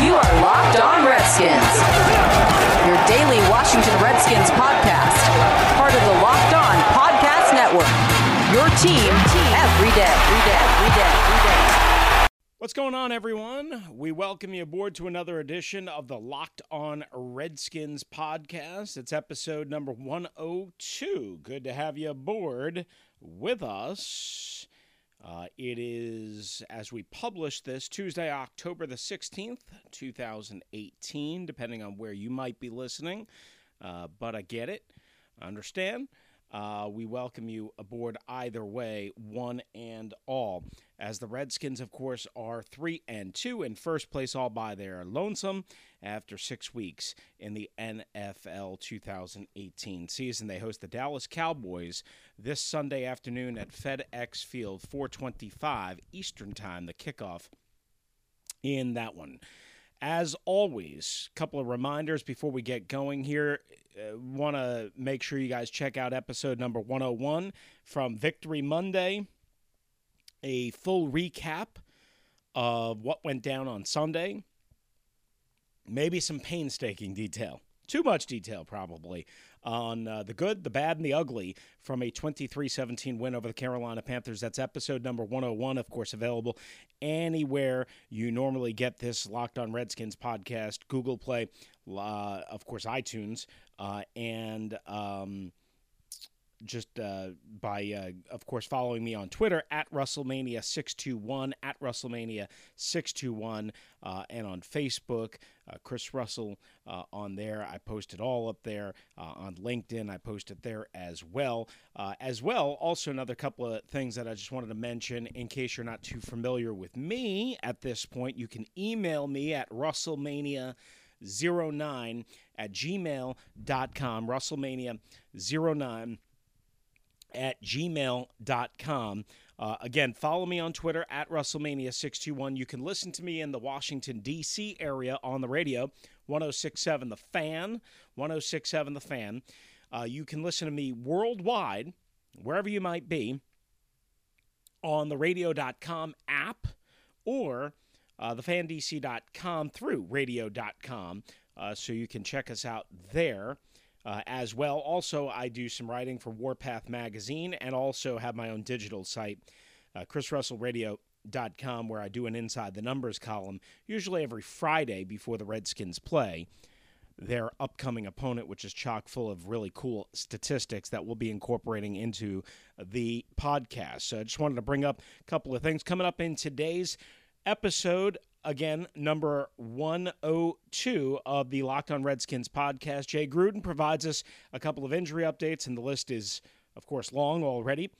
You are Locked On Redskins, your daily Washington Redskins podcast, part of the Locked On Podcast Network. Your team every day, every day, every day, every day. What's going on, everyone? We welcome you aboard to another edition of the Locked On Redskins podcast. It's episode number 102. Good to have you aboard with us. Uh, it is, as we publish this, Tuesday, October the 16th, 2018, depending on where you might be listening. Uh, but I get it, I understand. Uh, we welcome you aboard either way, one and all. As the Redskins, of course, are three and two in first place, all by their lonesome after six weeks in the NFL 2018 season. They host the Dallas Cowboys this Sunday afternoon at FedEx Field, 4:25 Eastern Time. The kickoff in that one. As always, a couple of reminders before we get going here. Uh, Want to make sure you guys check out episode number 101 from Victory Monday, a full recap of what went down on Sunday, maybe some painstaking detail. Too much detail, probably, on uh, the good, the bad, and the ugly from a 23 17 win over the Carolina Panthers. That's episode number 101, of course, available anywhere you normally get this Locked on Redskins podcast Google Play, uh, of course, iTunes, uh, and. Um, just uh, by, uh, of course, following me on Twitter at Russellmania621, at Russellmania621, uh, and on Facebook, uh, Chris Russell uh, on there. I posted it all up there. Uh, on LinkedIn, I posted it there as well. as well, also another couple of things that I just wanted to mention in case you're not too familiar with me at this point, you can email me at Russellmania. 09 at gmail.com, Russellmania09 at gmail.com. Uh, again, follow me on Twitter at Russellmania621. You can listen to me in the Washington, D.C. area on the radio, 1067 The Fan, 1067 The Fan. Uh, you can listen to me worldwide, wherever you might be, on the radio.com app or uh, thefandc.com through radio.com. Uh, so you can check us out there uh, as well. Also, I do some writing for Warpath Magazine and also have my own digital site, uh, chrisrussellradio.com, where I do an Inside the Numbers column, usually every Friday before the Redskins play their upcoming opponent, which is chock full of really cool statistics that we'll be incorporating into the podcast. So I just wanted to bring up a couple of things coming up in today's episode again, number 102 of the Locked on Redskins podcast. Jay Gruden provides us a couple of injury updates, and the list is, of course, long already.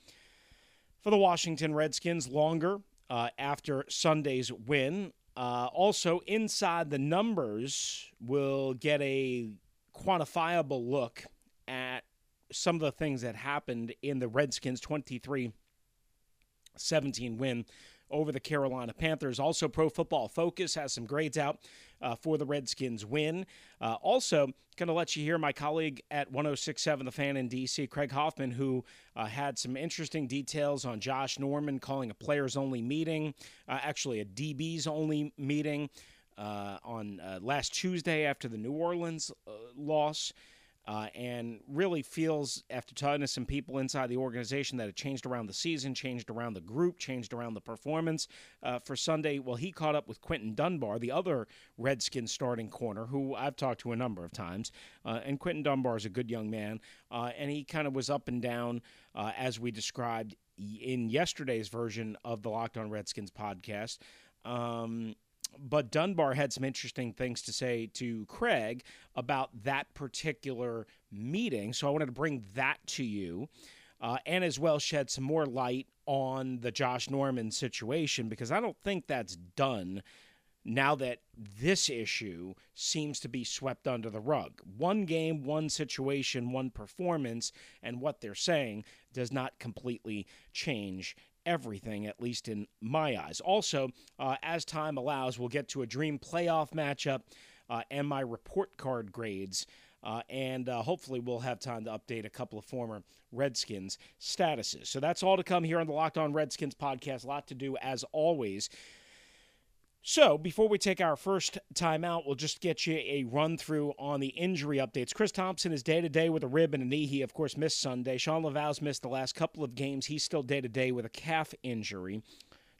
For the Washington Redskins, longer uh, after Sunday's win. Uh, also, inside the numbers, we'll get a quantifiable look at some of the things that happened in the Redskins 23 17 win over the Carolina Panthers. Also, Pro Football Focus has some grades out uh, for the Redskins win. Uh, also, going to let you hear my colleague at 1067 The Fan in DC, Craig Hoffman, who uh, had some interesting details on Josh Norman calling a players only meeting, uh, actually, a DBs only meeting. Uh, on uh, last Tuesday after the New Orleans loss, uh, and really feels, after talking to some people inside the organization, that it changed around the season, changed around the group, changed around the performance. Uh, for Sunday, well, he caught up with Quinton Dunbar, the other Redskins starting corner, who I've talked to a number of times. Uh, and Quinton Dunbar is a good young man, uh, and he kind of was up and down, uh, as we described in yesterday's version of the Locked On Redskins podcast. Um, but Dunbar had some interesting things to say to Craig about that particular meeting. So I wanted to bring that to you uh, and as well shed some more light on the Josh Norman situation because I don't think that's done now that this issue seems to be swept under the rug. One game, one situation, one performance, and what they're saying does not completely change everything, at least in my eyes. Also, uh, as time allows, we'll get to a dream playoff matchup uh, and my report card grades. Uh, and uh, hopefully, we'll have time to update a couple of former Redskins statuses. So that's all to come here on the Locked On Redskins podcast. A lot to do, as always. So, before we take our first time out, we'll just get you a run through on the injury updates. Chris Thompson is day to day with a rib and a knee. He, of course, missed Sunday. Shawn Lauvao's missed the last couple of games. He's still day to day with a calf injury.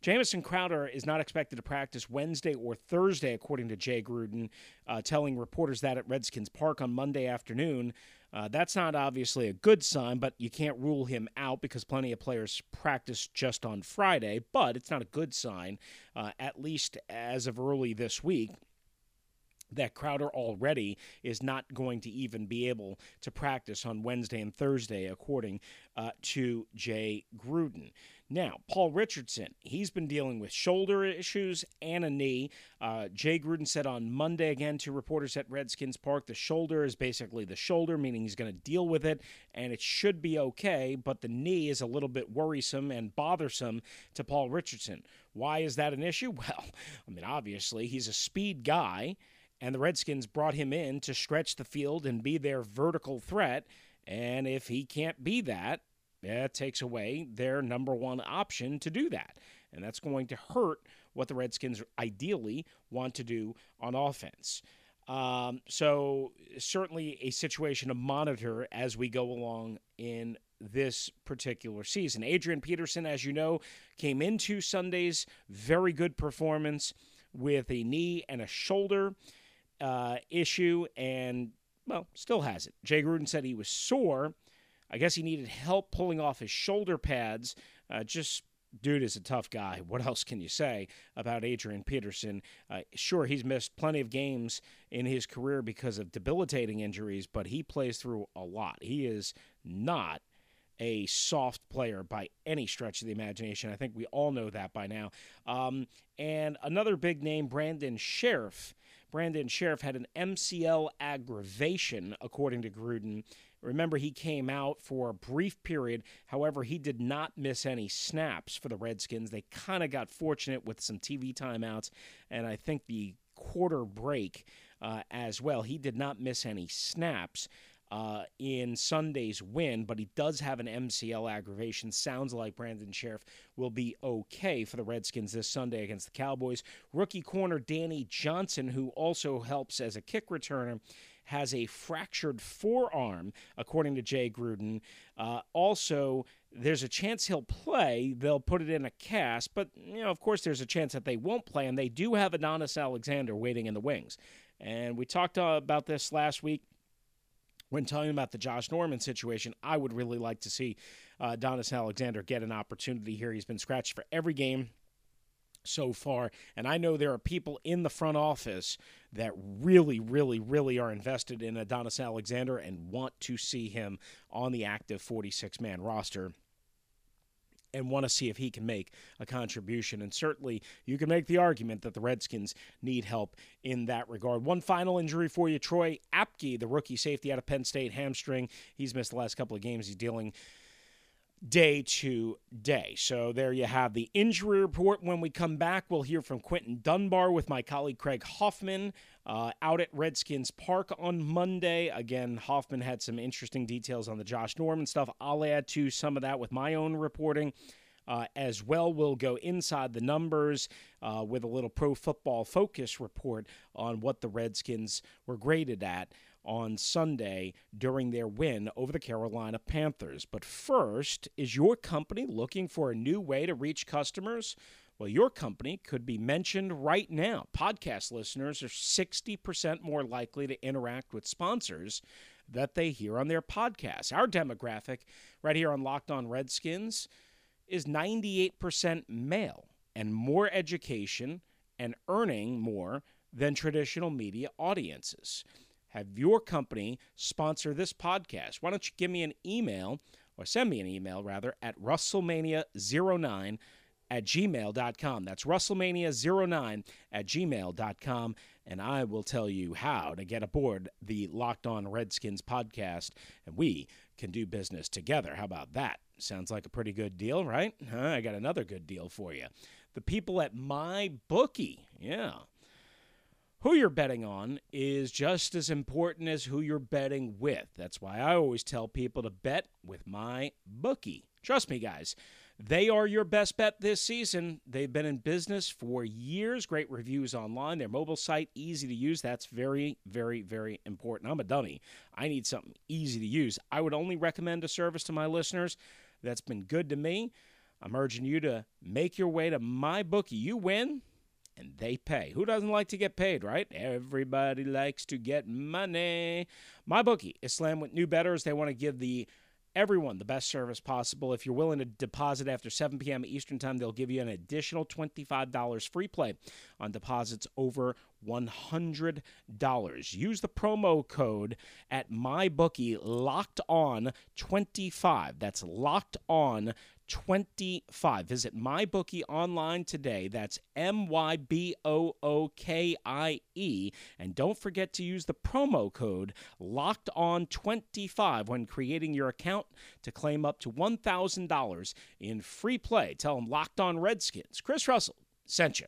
Jamison Crowder is not expected to practice Wednesday or Thursday, according to Jay Gruden, uh, telling reporters that at Redskins Park on Monday afternoon. Uh, that's not obviously a good sign, but you can't rule him out because plenty of players practice just on Friday. But it's not a good sign, uh, at least as of early this week that Crowder already is not going to even be able to practice on Wednesday and Thursday, according uh, to Jay Gruden. Now, Paul Richardson, he's been dealing with shoulder issues and a knee. Uh, Jay Gruden said on Monday again to reporters at Redskins Park the shoulder is basically the shoulder, meaning he's going to deal with it and it should be okay, but the knee is a little bit worrisome and bothersome to Paul Richardson. Why is that an issue? Well, I mean, obviously, he's a speed guy, and the Redskins brought him in to stretch the field and be their vertical threat. And if he can't be that, that takes away their number one option to do that. And that's going to hurt what the Redskins ideally want to do on offense. Um, so, certainly a situation to monitor as we go along in this particular season. Adrian Peterson, as you know, came into Sunday's very good performance with a knee and a shoulder uh, issue, and, well, still has it. Jay Gruden said he was sore I guess he needed help pulling off his shoulder pads. Uh, just dude is a tough guy. What else can you say about Adrian Peterson? Uh, sure, he's missed plenty of games in his career because of debilitating injuries, but he plays through a lot. He is not a soft player by any stretch of the imagination. I think we all know that by now. Um, and another big name, Brandon Scherff. Brandon Scherff had an MCL aggravation, according to Gruden, Remember, he came out for a brief period. However, he did not miss any snaps for the Redskins. They kind of got fortunate with some TV timeouts, and I think the quarter break uh, as well. He did not miss any snaps. Uh, in Sunday's win, but he does have an MCL aggravation. Sounds like Brandon Scherff will be okay for the Redskins this Sunday against the Cowboys. Rookie corner Danny Johnson, who also helps as a kick returner, has a fractured forearm, according to Jay Gruden. Uh, also, there's a chance he'll play. They'll put it in a cast, but you know, of course, there's a chance that they won't play, and they do have Adonis Alexander waiting in the wings. And we talked uh, about this last week when talking about the Josh Norman situation. I would really like to see uh, Adonis Alexander get an opportunity here. He's been scratched for every game so far. And I know there are people in the front office that really, really, really are invested in Adonis Alexander and want to see him on the active 46 man roster and want to see if he can make a contribution. And certainly, you can make the argument that the Redskins need help in that regard. One final injury for you Troy Apke, the rookie safety out of Penn State, hamstring. He's missed the last couple of games. He's dealing day to day. So there you have the injury report. When we come back, we'll hear from Quinton Dunbar with my colleague Craig Hoffman uh, out at Redskins Park on Monday. Again, Hoffman had some interesting details on the Josh Norman stuff. I'll add to some of that with my own reporting. Uh, as well, we'll go inside the numbers uh, with a little pro football focus report on what the Redskins were graded at on Sunday during their win over the Carolina Panthers. But first, is your company looking for a new way to reach customers? Well, your company could be mentioned right now. Podcast listeners are 60% more likely to interact with sponsors that they hear on their podcasts. Our demographic right here on Locked On Redskins is 98% male and more education and earning more than traditional media audiences have your company sponsor this podcast, why don't you give me an email or send me an email rather at russellmania09 at gmail.com. That's Russellmania09 at gmail.com. And I will tell you how to get aboard the Locked On Redskins podcast, and we can do business together. How about that? Sounds like a pretty good deal, right? Huh? I got another good deal for you. The people at My Bookie, yeah. Who you're betting on is just as important as who you're betting with. That's why I always tell people to bet with My Bookie. Trust me, guys. They are your best bet this season. They've been in business for years. Great reviews online. Their mobile site, easy to use. That's very, very, very important. I'm a dummy. I need something easy to use. I would only recommend a service to my listeners that's been good to me. I'm urging you to make your way to my bookie. You win, and they pay. Who doesn't like to get paid, right? Everybody likes to get money. My bookie is slammed with new betters. They want to give the everyone the best service possible. If you're willing to deposit after 7 p.m. Eastern Time, they'll give you an additional $25 free play on deposits over $100. Use the promo code at MyBookie locked on 25. That's locked on 25. Visit MyBookie online today. That's M Y B O O K I E. And don't forget to use the promo code locked on 25 when creating your account to claim up to $1,000 in free play. Tell them Locked On Redskins. Chris Russell sent you.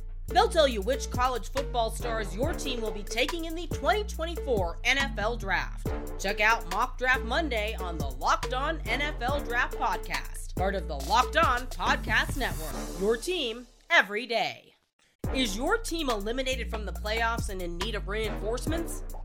They'll tell you which college football stars your team will be taking in the 2024 NFL Draft. Check out Mock Draft Monday on the Locked On NFL Draft Podcast, part of the Locked On Podcast Network. Your team every day. Is your team eliminated from the playoffs and in need of reinforcements?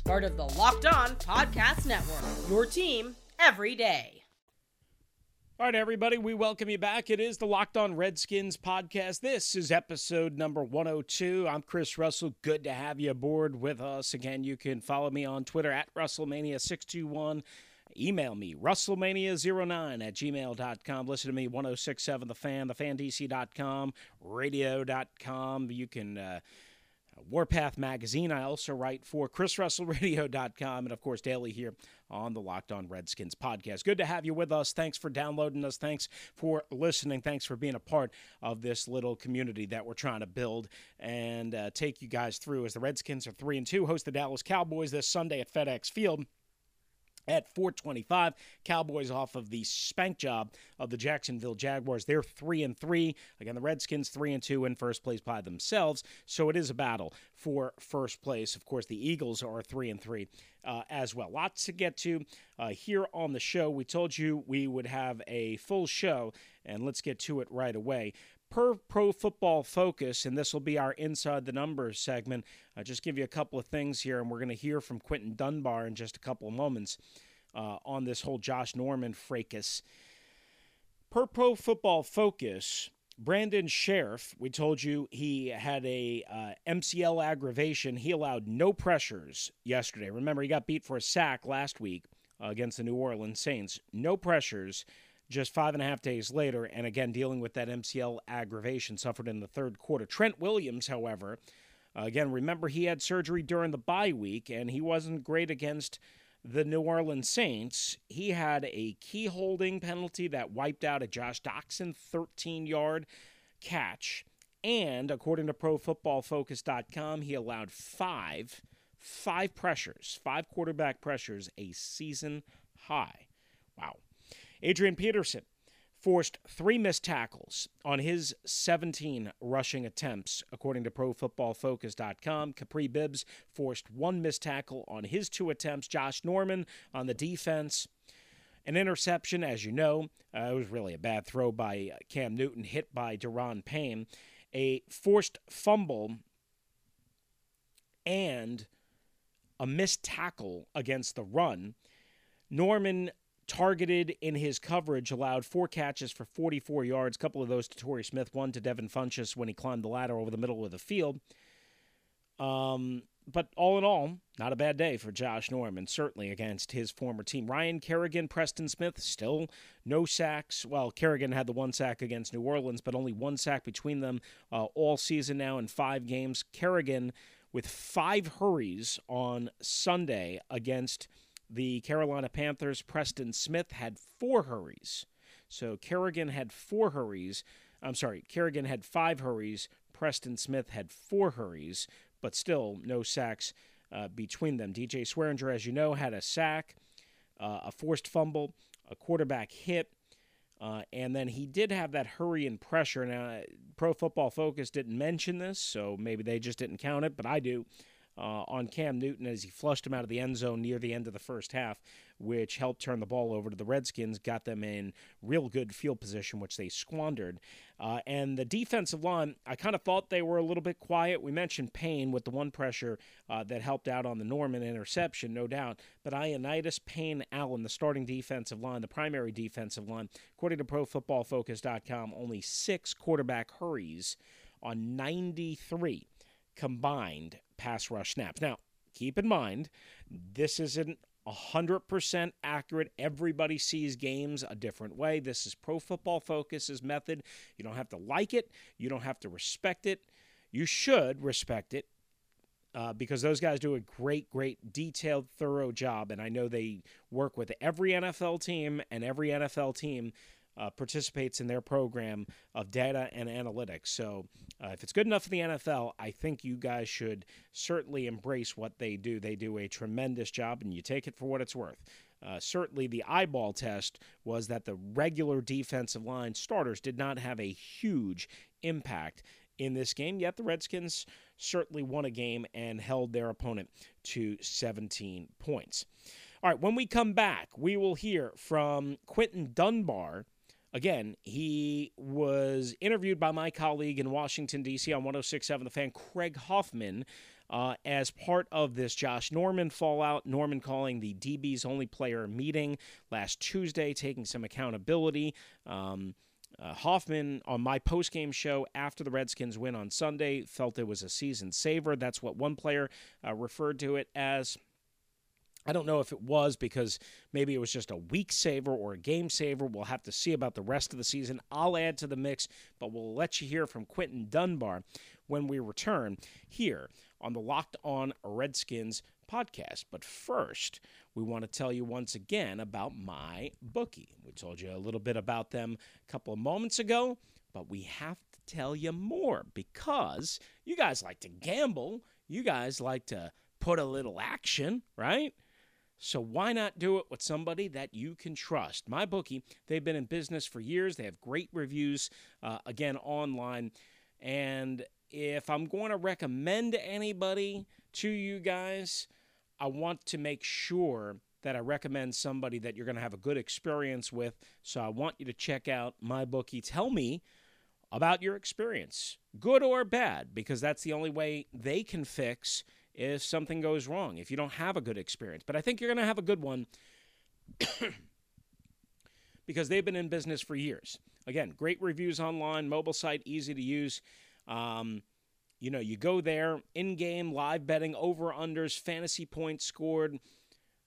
part of the Locked On Podcast Network. Your team every day. All right, everybody, we welcome you back. It is the Locked On Redskins podcast. This is episode number 102. I'm Chris Russell. Good to have you aboard with us. Again, you can follow me on Twitter at Russellmania621. Email me, Russellmania09 at gmail.com. Listen to me, 1067 The Fan, thefandc.com, radio.com. You can. Uh, Warpath Magazine. I also write for ChrisRussellRadio.com and, of course, daily here on the Locked On Redskins podcast. Good to have you with us. Thanks for downloading us. Thanks for listening. Thanks for being a part of this little community that we're trying to build and uh, take you guys through as the Redskins are 3 and 2, host the Dallas Cowboys this Sunday at FedEx Field at 425 cowboys off of the spank job of the jacksonville jaguars. They're three and three again. The redskins three and two in first place by themselves. So it is a battle for first place. Of course the eagles are three and three uh, as well. Lots to get to uh, here on the show. We told you we would have a full show and let's get to it right away per Pro Football Focus, and this will be our Inside the Numbers segment. I'll just give you a couple of things here, and we're going to hear from Quinton Dunbar in just a couple of moments uh, on this whole Josh Norman fracas. Per Pro Football Focus, Brandon Scherff, we told you he had a uh, MCL aggravation. He allowed no pressures yesterday. Remember, he got beat for a sack last week uh, against the New Orleans Saints. No pressures just five and a half days later, and again dealing with that MCL aggravation suffered in the third quarter. Trent Williams, however, uh, again, remember he had surgery during the bye week, and he wasn't great against the New Orleans Saints, he had a key holding penalty that wiped out a Josh Doctson 13 yard catch. And according to ProFootballFocus.com, he allowed five, five pressures, five quarterback pressures, a season high. Wow. Adrian Peterson forced three missed tackles on his 17 rushing attempts, according to ProFootballFocus.com. Capri Bibbs forced one missed tackle on his two attempts. Josh Norman on the defense. An interception, as you know, uh, it was really a bad throw by Cam Newton, hit by Da'Ron Payne. A forced fumble and a missed tackle against the run. Norman targeted in his coverage, allowed four catches for 44 yards, a couple of those to Torrey Smith, one to Devin Funchess when he climbed the ladder over the middle of the field. Um, but all in all, not a bad day for Josh Norman, certainly against his former team. Ryan Kerrigan, Preston Smith, still no sacks. Well, Kerrigan had the one sack against New Orleans, but only one sack between them uh, all season now in five games. Kerrigan with five hurries on Sunday against the Carolina Panthers, Preston Smith, had four hurries. So Kerrigan had four hurries. I'm sorry, Kerrigan had five hurries. Preston Smith had four hurries, but still no sacks uh, between them. DJ Swearinger, as you know, had a sack, uh, a forced fumble, a quarterback hit, uh, and then he did have that hurry and pressure. Now, Pro Football Focus didn't mention this, so maybe they just didn't count it, but I do uh, on Cam Newton as he flushed him out of the end zone near the end of the first half, which helped turn the ball over to the Redskins, got them in real good field position, which they squandered. Uh, and the defensive line, I kind of thought they were a little bit quiet. We mentioned Payne with the one pressure uh, that helped out on the Norman interception, no doubt. But Ioannidis, Payne, Allen, the starting defensive line, the primary defensive line, according to ProFootballFocus.com, only six quarterback hurries on 93 combined pass rush snaps. Now, keep in mind, this isn't 100% accurate. Everybody sees games a different way. This is Pro Football Focus's method. You don't have to like it, you don't have to respect it. You should respect it uh, because those guys do a great, great, detailed, thorough job. And I know they work with every NFL team, and every NFL team uh, participates in their program of data and analytics. So uh, if it's good enough for the NFL, I think you guys should certainly embrace what they do. They do a tremendous job, and you take it for what it's worth. Uh, certainly, the eyeball test was that the regular defensive line starters did not have a huge impact in this game, yet the Redskins certainly won a game and held their opponent to 17 points. All right, when we come back, we will hear from Quinton Dunbar Again, he was interviewed by my colleague in Washington, D.C. on 1067 The Fan, Craig Hoffman, uh, as part of this Josh Norman fallout. Norman calling the DB's only player meeting last Tuesday, taking some accountability. Um, uh, Hoffman on my postgame show after the Redskins win on Sunday felt it was a season saver. That's what one player uh, referred to it as. I don't know if it was because maybe it was just a week saver or a game saver. We'll have to see about the rest of the season. I'll add to the mix, but we'll let you hear from Quinton Dunbar when we return here on the Locked On Redskins podcast. But first, we want to tell you once again about my bookie. We told you a little bit about them a couple of moments ago, but we have to tell you more because you guys like to gamble. You guys like to put a little action, right? So why not do it with somebody that you can trust? My bookie, they've been in business for years. They have great reviews, uh, again, online. And if I'm going to recommend anybody to you guys, I want to make sure that I recommend somebody that you're going to have a good experience with. So I want you to check out my bookie. Tell me about your experience, good or bad, because that's the only way they can fix if something goes wrong, if you don't have a good experience. But I think you're going to have a good one because they've been in business for years. Again, great reviews online, mobile site, easy to use. Um, you know, you go there, in game, live betting, over unders, fantasy points scored,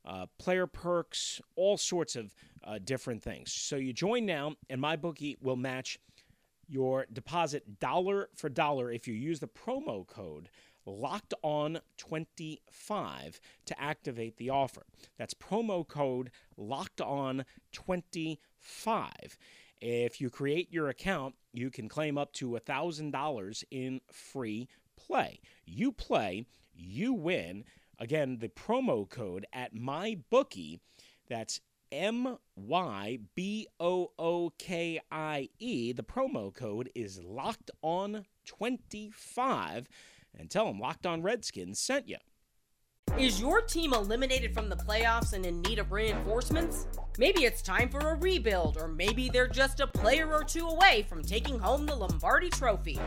uh, player perks, all sorts of uh, different things. So you join now, and my bookie will match your deposit dollar for dollar if you use the promo code locked on 25 to activate the offer. That's promo code locked on 25. If you create your account, you can claim up to $1,000 in free play. You play, you win. Again, the promo code at my bookie, that's M Y B O O K I E. The promo code is locked on 25 and tell them Locked On Redskins sent you. Is your team eliminated from the playoffs and in need of reinforcements? Maybe it's time for a rebuild, or maybe they're just a player or two away from taking home the Lombardi Trophy.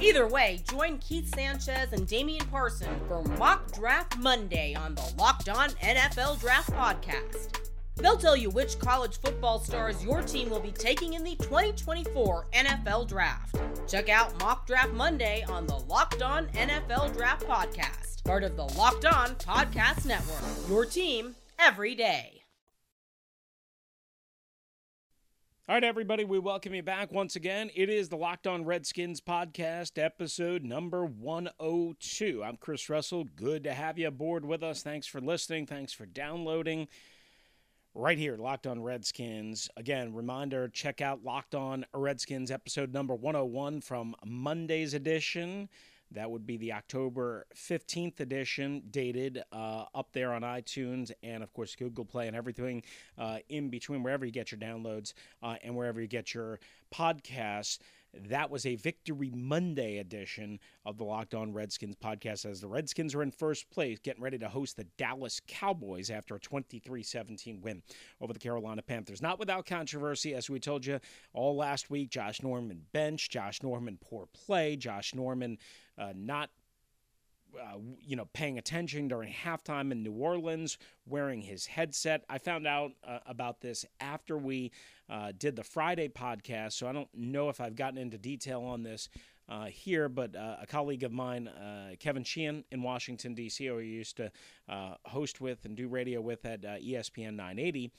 Either way, join Keith Sanchez and Damian Parson for Mock Draft Monday on the Locked On NFL Draft Podcast. They'll tell you which college football stars your team will be taking in the 2024 NFL Draft. Check out Mock Draft Monday on the Locked On NFL Draft Podcast, part of the Locked On Podcast Network. Your team every day. All right, everybody, we welcome you back once again. It is the Locked On Redskins podcast, episode number 102. I'm Chris Russell. Good to have you aboard with us. Thanks for listening. Thanks for downloading right here, Locked On Redskins. Again, reminder check out Locked On Redskins episode number 101 from Monday's edition. That would be the October 15th edition, dated uh, up there on iTunes and, of course, Google Play and everything uh, in between, wherever you get your downloads uh, and wherever you get your podcasts. That was a Victory Monday edition of the Locked On Redskins podcast as the Redskins are in first place, getting ready to host the Dallas Cowboys after a 23 17 win over the Carolina Panthers. Not without controversy, as we told you all last week. Josh Norman bench, Josh Norman poor play, Josh Norman uh, not uh, you know, paying attention during halftime in New Orleans, wearing his headset. I found out uh, about this after we uh, did the Friday podcast, so I don't know if I've gotten into detail on this uh, here, but uh, a colleague of mine, Kevin Sheehan in Washington, D.C., who I used to host with and do radio with at ESPN 980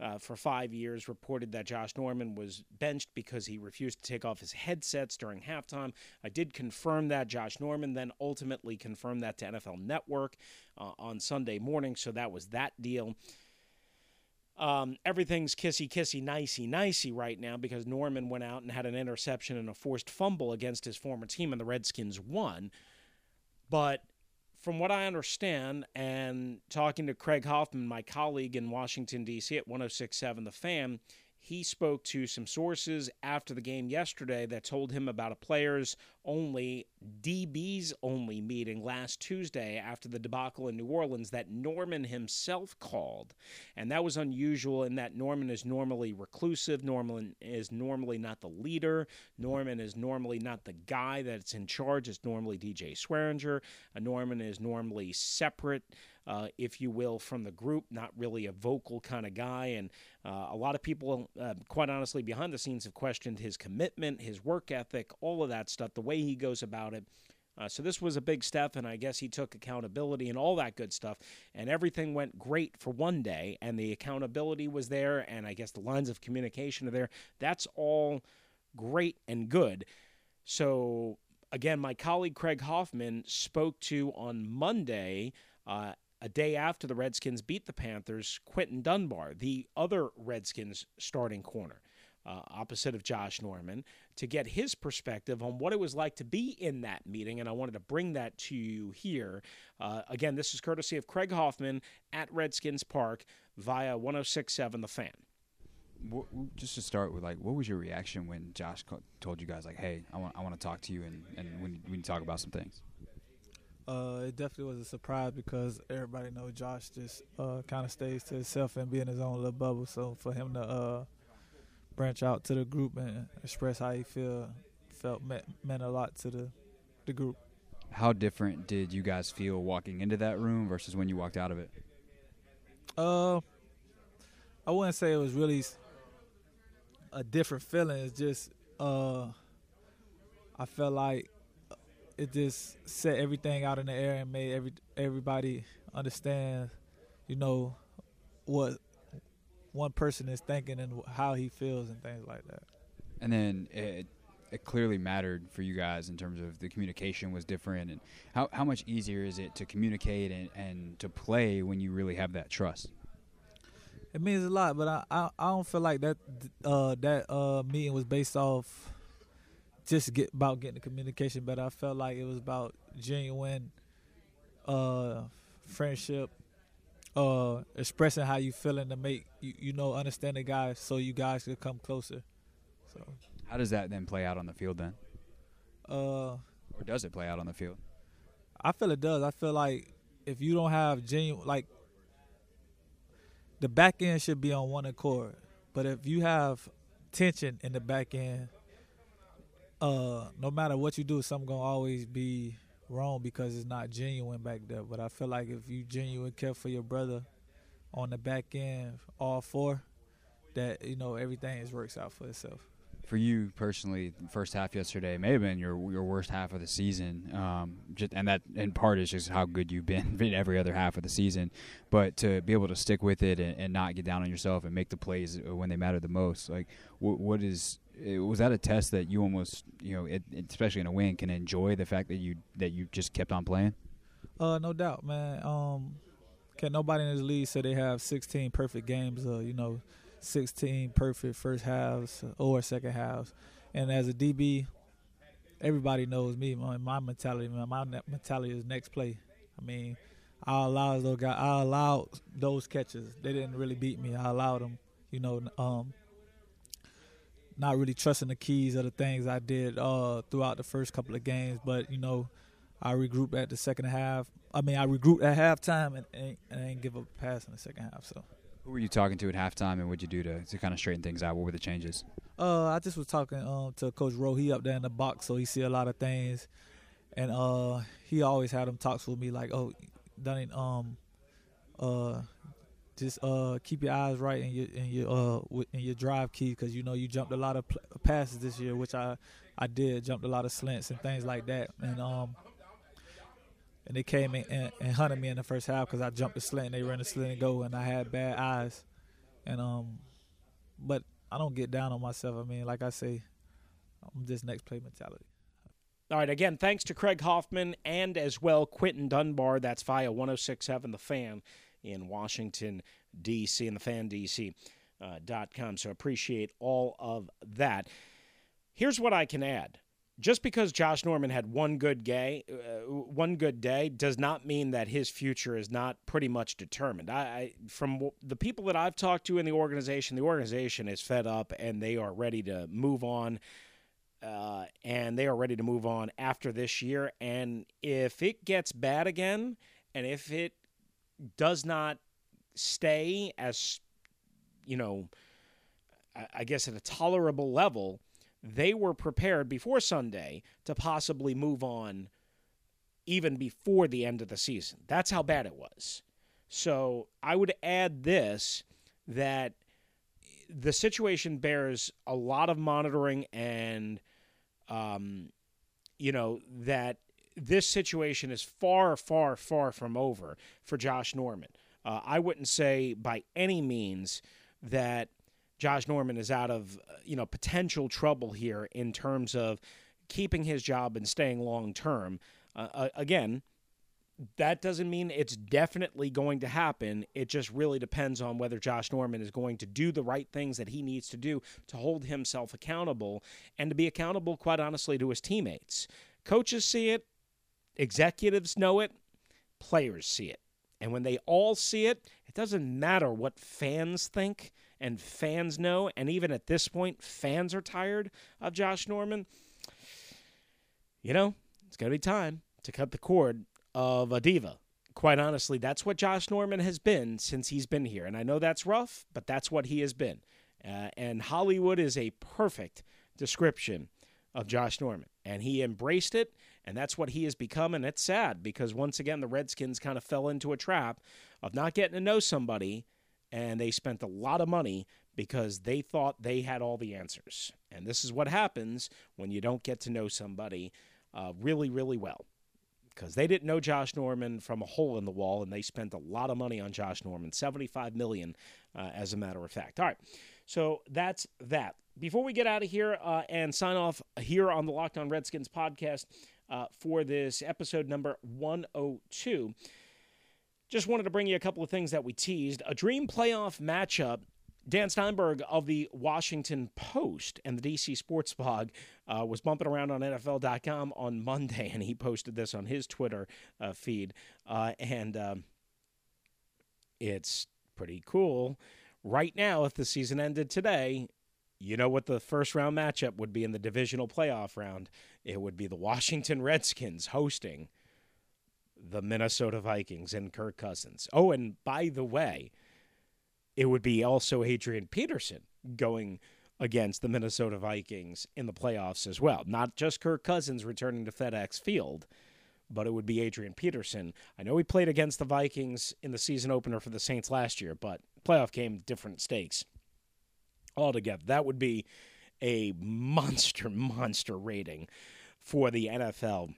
uh, for five years reported that Josh Norman was benched because he refused to take off his headsets during halftime. I did confirm that. Josh Norman then ultimately confirmed that to NFL Network uh, on Sunday morning. So that was that deal. Um, everything's kissy, kissy, nicey, nicey right now because Norman went out and had an interception and a forced fumble against his former team, and the Redskins won. But from what I understand, and talking to Craig Hoffman, my colleague in Washington, D.C. at 1067 The Fan, he spoke to some sources after the game yesterday that told him about a players only, DBs only meeting last Tuesday after the debacle in New Orleans that Norman himself called. And that was unusual in that Norman is normally reclusive. Norman is normally not the leader. Norman is normally not the guy that's in charge. It's normally DJ Swearinger. Uh, Norman is normally separate uh, if you will, from the group. Not really a vocal kind of guy. And uh, a lot of people, uh, quite honestly, behind the scenes have questioned his commitment, his work ethic, all of that stuff, the way he goes about it. Uh, so this was a big step, and I guess he took accountability and all that good stuff. And everything went great for one day, and the accountability was there, and I guess the lines of communication are there. That's all great and good. So again, my colleague Craig Hoffman spoke to on Monday uh, a day after the Redskins beat the Panthers, Quinton Dunbar, the other Redskins starting corner, uh, opposite of Josh Norman, to get his perspective on what it was like to be in that meeting. And I wanted to bring that to you here. Uh, again, this is courtesy of Craig Hoffman at Redskins Park via 1067 The Fan. just to start with, like, what was your reaction when Josh told you guys, like, "Hey, I want, I want to talk to you, and, and when we talk about some things"? Uh, it definitely was a surprise because everybody knows Josh just uh, kind of stays to himself and be in his own little bubble. So for him to uh, branch out to the group and express how he feel felt meant, meant a lot to the the group. How different did you guys feel walking into that room versus when you walked out of it? Uh, I wouldn't say it was really a different feeling. It's just uh, I felt like it just set everything out in the air and made every everybody understand, you know, what one person is thinking and how he feels and things like that. And then it, it clearly mattered for you guys in terms of the communication was different. And how how much easier is it to communicate and, and to play when you really have that trust? It means a lot, but I I, I don't feel like that uh, that uh, meeting was based off just get about getting the communication better. I felt like it was about genuine uh, friendship, uh, expressing how you feeling to make you, you know understand the guys so you guys could come closer. So how does that then play out on the field then? Uh, or does it play out on the field? I feel it does. I feel like if you don't have genuine like the back end should be on one accord, but if you have tension in the back end uh, no matter what you do, something gonna always be wrong because it's not genuine back there. But I feel like if you genuine care for your brother on the back end, all four, that you know everything is works out for itself. For you personally, first half yesterday may have been your your worst half of the season, um, just, and that in part is just how good you've been in every other half of the season. But to be able to stick with it and, and not get down on yourself and make the plays when they matter the most, like what, what is was that a test that you almost you know it, especially in a win can enjoy the fact that you that you just kept on playing? Uh no doubt man. Um can nobody in this league say they have 16 perfect games uh you know 16 perfect first halves or second halves? And as a db everybody knows me my, my mentality man, my mentality is next play. I mean i allowed those guys i allowed those catches. They didn't really beat me. I allowed them you know um not really trusting the keys of the things I did uh, throughout the first couple of games. But you know, I regrouped at the second half. I mean, I regrouped at halftime and, and, and I didn't give up a pass in the second half. So. Who were you talking to at halftime, and what'd you do to, to kind of straighten things out? What were the changes? Uh, I just was talking um, to Coach Rowe. He up there in the box, so he see a lot of things, and uh, he always had them talks with me like, "Oh, Dunning, um, uh, just uh, keep your eyes right in your in your uh in your drive key because you know you jumped a lot of pl- passes this year, which I I did jumped a lot of slants and things like that, and um and they came in and, and hunted me in the first half because I jumped the slant and they ran the slant and go and I had bad eyes, and um but I don't get down on myself. I mean, like I say, I'm just next play mentality. All right, again, thanks to Craig Hoffman and as well Quinton Dunbar. That's via 1067 The Fan in Washington, D.C., and the fandc.com. Uh, so appreciate all of that. Here's what I can add. Just because Josh Norman had one good day, uh, one good day, does not mean that his future is not pretty much determined. I, I, from the people that I've talked to in the organization, the organization is fed up and they are ready to move on. Uh, and they are ready to move on after this year. And if it gets bad again, and if it does not stay as, you know, I guess at a tolerable level, they were prepared before Sunday to possibly move on even before the end of the season. That's how bad it was. So I would add this that the situation bears a lot of monitoring and, um, you know, that this situation is far, far, far from over for Josh Norman. Uh, I wouldn't say by any means that Josh Norman is out of you know potential trouble here in terms of keeping his job and staying long term. Uh, uh, again, that doesn't mean it's definitely going to happen. It just really depends on whether Josh Norman is going to do the right things that he needs to do to hold himself accountable and to be accountable, quite honestly, to his teammates. Coaches see it, Executives know it, players see it. And when they all see it, it doesn't matter what fans think and fans know. And even at this point, fans are tired of Josh Norman. You know, it's going to be time to cut the cord of a diva. Quite honestly, that's what Josh Norman has been since he's been here. And I know that's rough, but that's what he has been. Uh, and Hollywood is a perfect description of Josh Norman. And he embraced it and that's what he has become. And it's sad because once again, the Redskins kind of fell into a trap of not getting to know somebody. And they spent a lot of money because they thought they had all the answers. And this is what happens when you don't get to know somebody uh, really, really well. Because they didn't know Josh Norman from a hole in the wall, and they spent a lot of money on Josh Norman, seventy-five million, uh, as a matter of fact. All right, So that's that. Before we get out of here uh, and sign off here on the Locked On Redskins podcast uh, for this episode number 102, just wanted to bring you a couple of things that we teased. A dream playoff matchup. Dan Steinberg of the Washington Post and the DC Sports Blog uh, was bumping around on NFL.com on Monday, and he posted this on his Twitter uh, feed. Uh, and um, it's pretty cool. Right now, if the season ended today, you know what the first round matchup would be in the divisional playoff round? It would be the Washington Redskins hosting the Minnesota Vikings and Kirk Cousins. Oh, and by the way, it would be also Adrian Peterson going against the Minnesota Vikings in the playoffs as well. Not just Kirk Cousins returning to FedEx Field, but it would be Adrian Peterson. I know he played against the Vikings in the season opener for the Saints last year, but playoff game, different stakes altogether. That would be a monster, monster rating for the NFL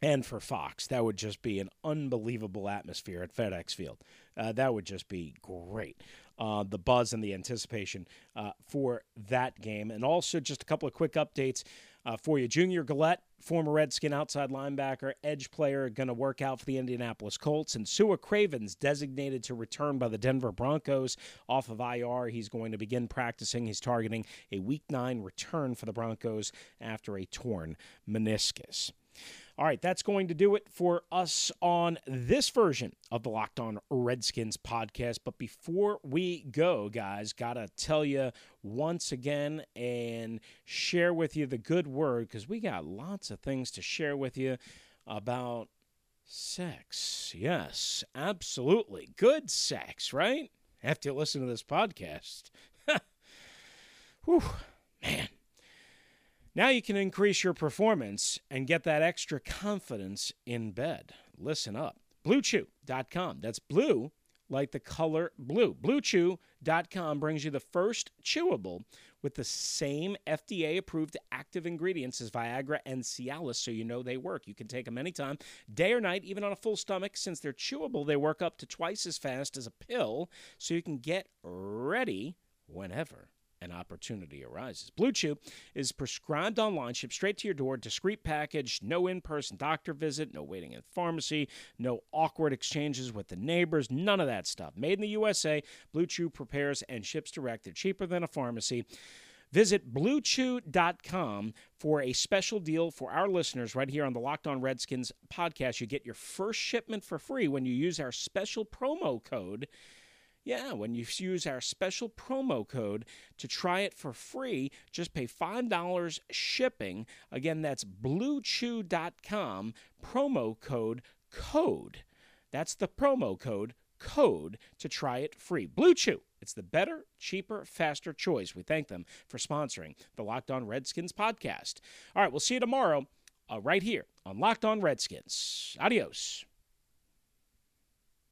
and for Fox. That would just be an unbelievable atmosphere at FedEx Field. Uh, that would just be great. Uh, the buzz and the anticipation uh, for that game. And also, just a couple of quick updates uh, for you. Junior Galette, former Redskin outside linebacker, edge player, going to work out for the Indianapolis Colts. And Sua Cravens, designated to return by the Denver Broncos off of IR. He's going to begin practicing. He's targeting a Week 9 return for the Broncos after a torn meniscus. All right, that's going to do it for us on this version of the Locked On Redskins podcast. But before we go, guys, got to tell you once again and share with you the good word because we got lots of things to share with you about sex. Yes, absolutely. Good sex, right? After you listen to this podcast. Whew, man. Now you can increase your performance and get that extra confidence in bed. Listen up. BlueChew.com. That's blue like the color blue. BlueChew.com brings you the first chewable with the same FDA approved active ingredients as Viagra and Cialis, so you know they work. You can take them anytime, day or night, even on a full stomach. Since they're chewable, they work up to twice as fast as a pill, so you can get ready whenever an opportunity arises. Blue Chew is prescribed online, shipped straight to your door, discreet package, no in person doctor visit, no waiting in pharmacy, no awkward exchanges with the neighbors, none of that stuff. Made in the USA, Blue Chew prepares and ships direct. They're cheaper than a pharmacy. Visit bluechew.com for a special deal for our listeners right here on the Locked On Redskins podcast. You get your first shipment for free when you use our special promo code yeah, when you use our special promo code to try it for free, just pay $5 shipping. Again, that's bluechew.com, promo code CODE. That's the promo code CODE to try it free. Blue Chew. It's the better, cheaper, faster choice. We thank them for sponsoring the Locked On Redskins podcast. All right, we'll see you tomorrow uh, right here on Locked On Redskins. Adios.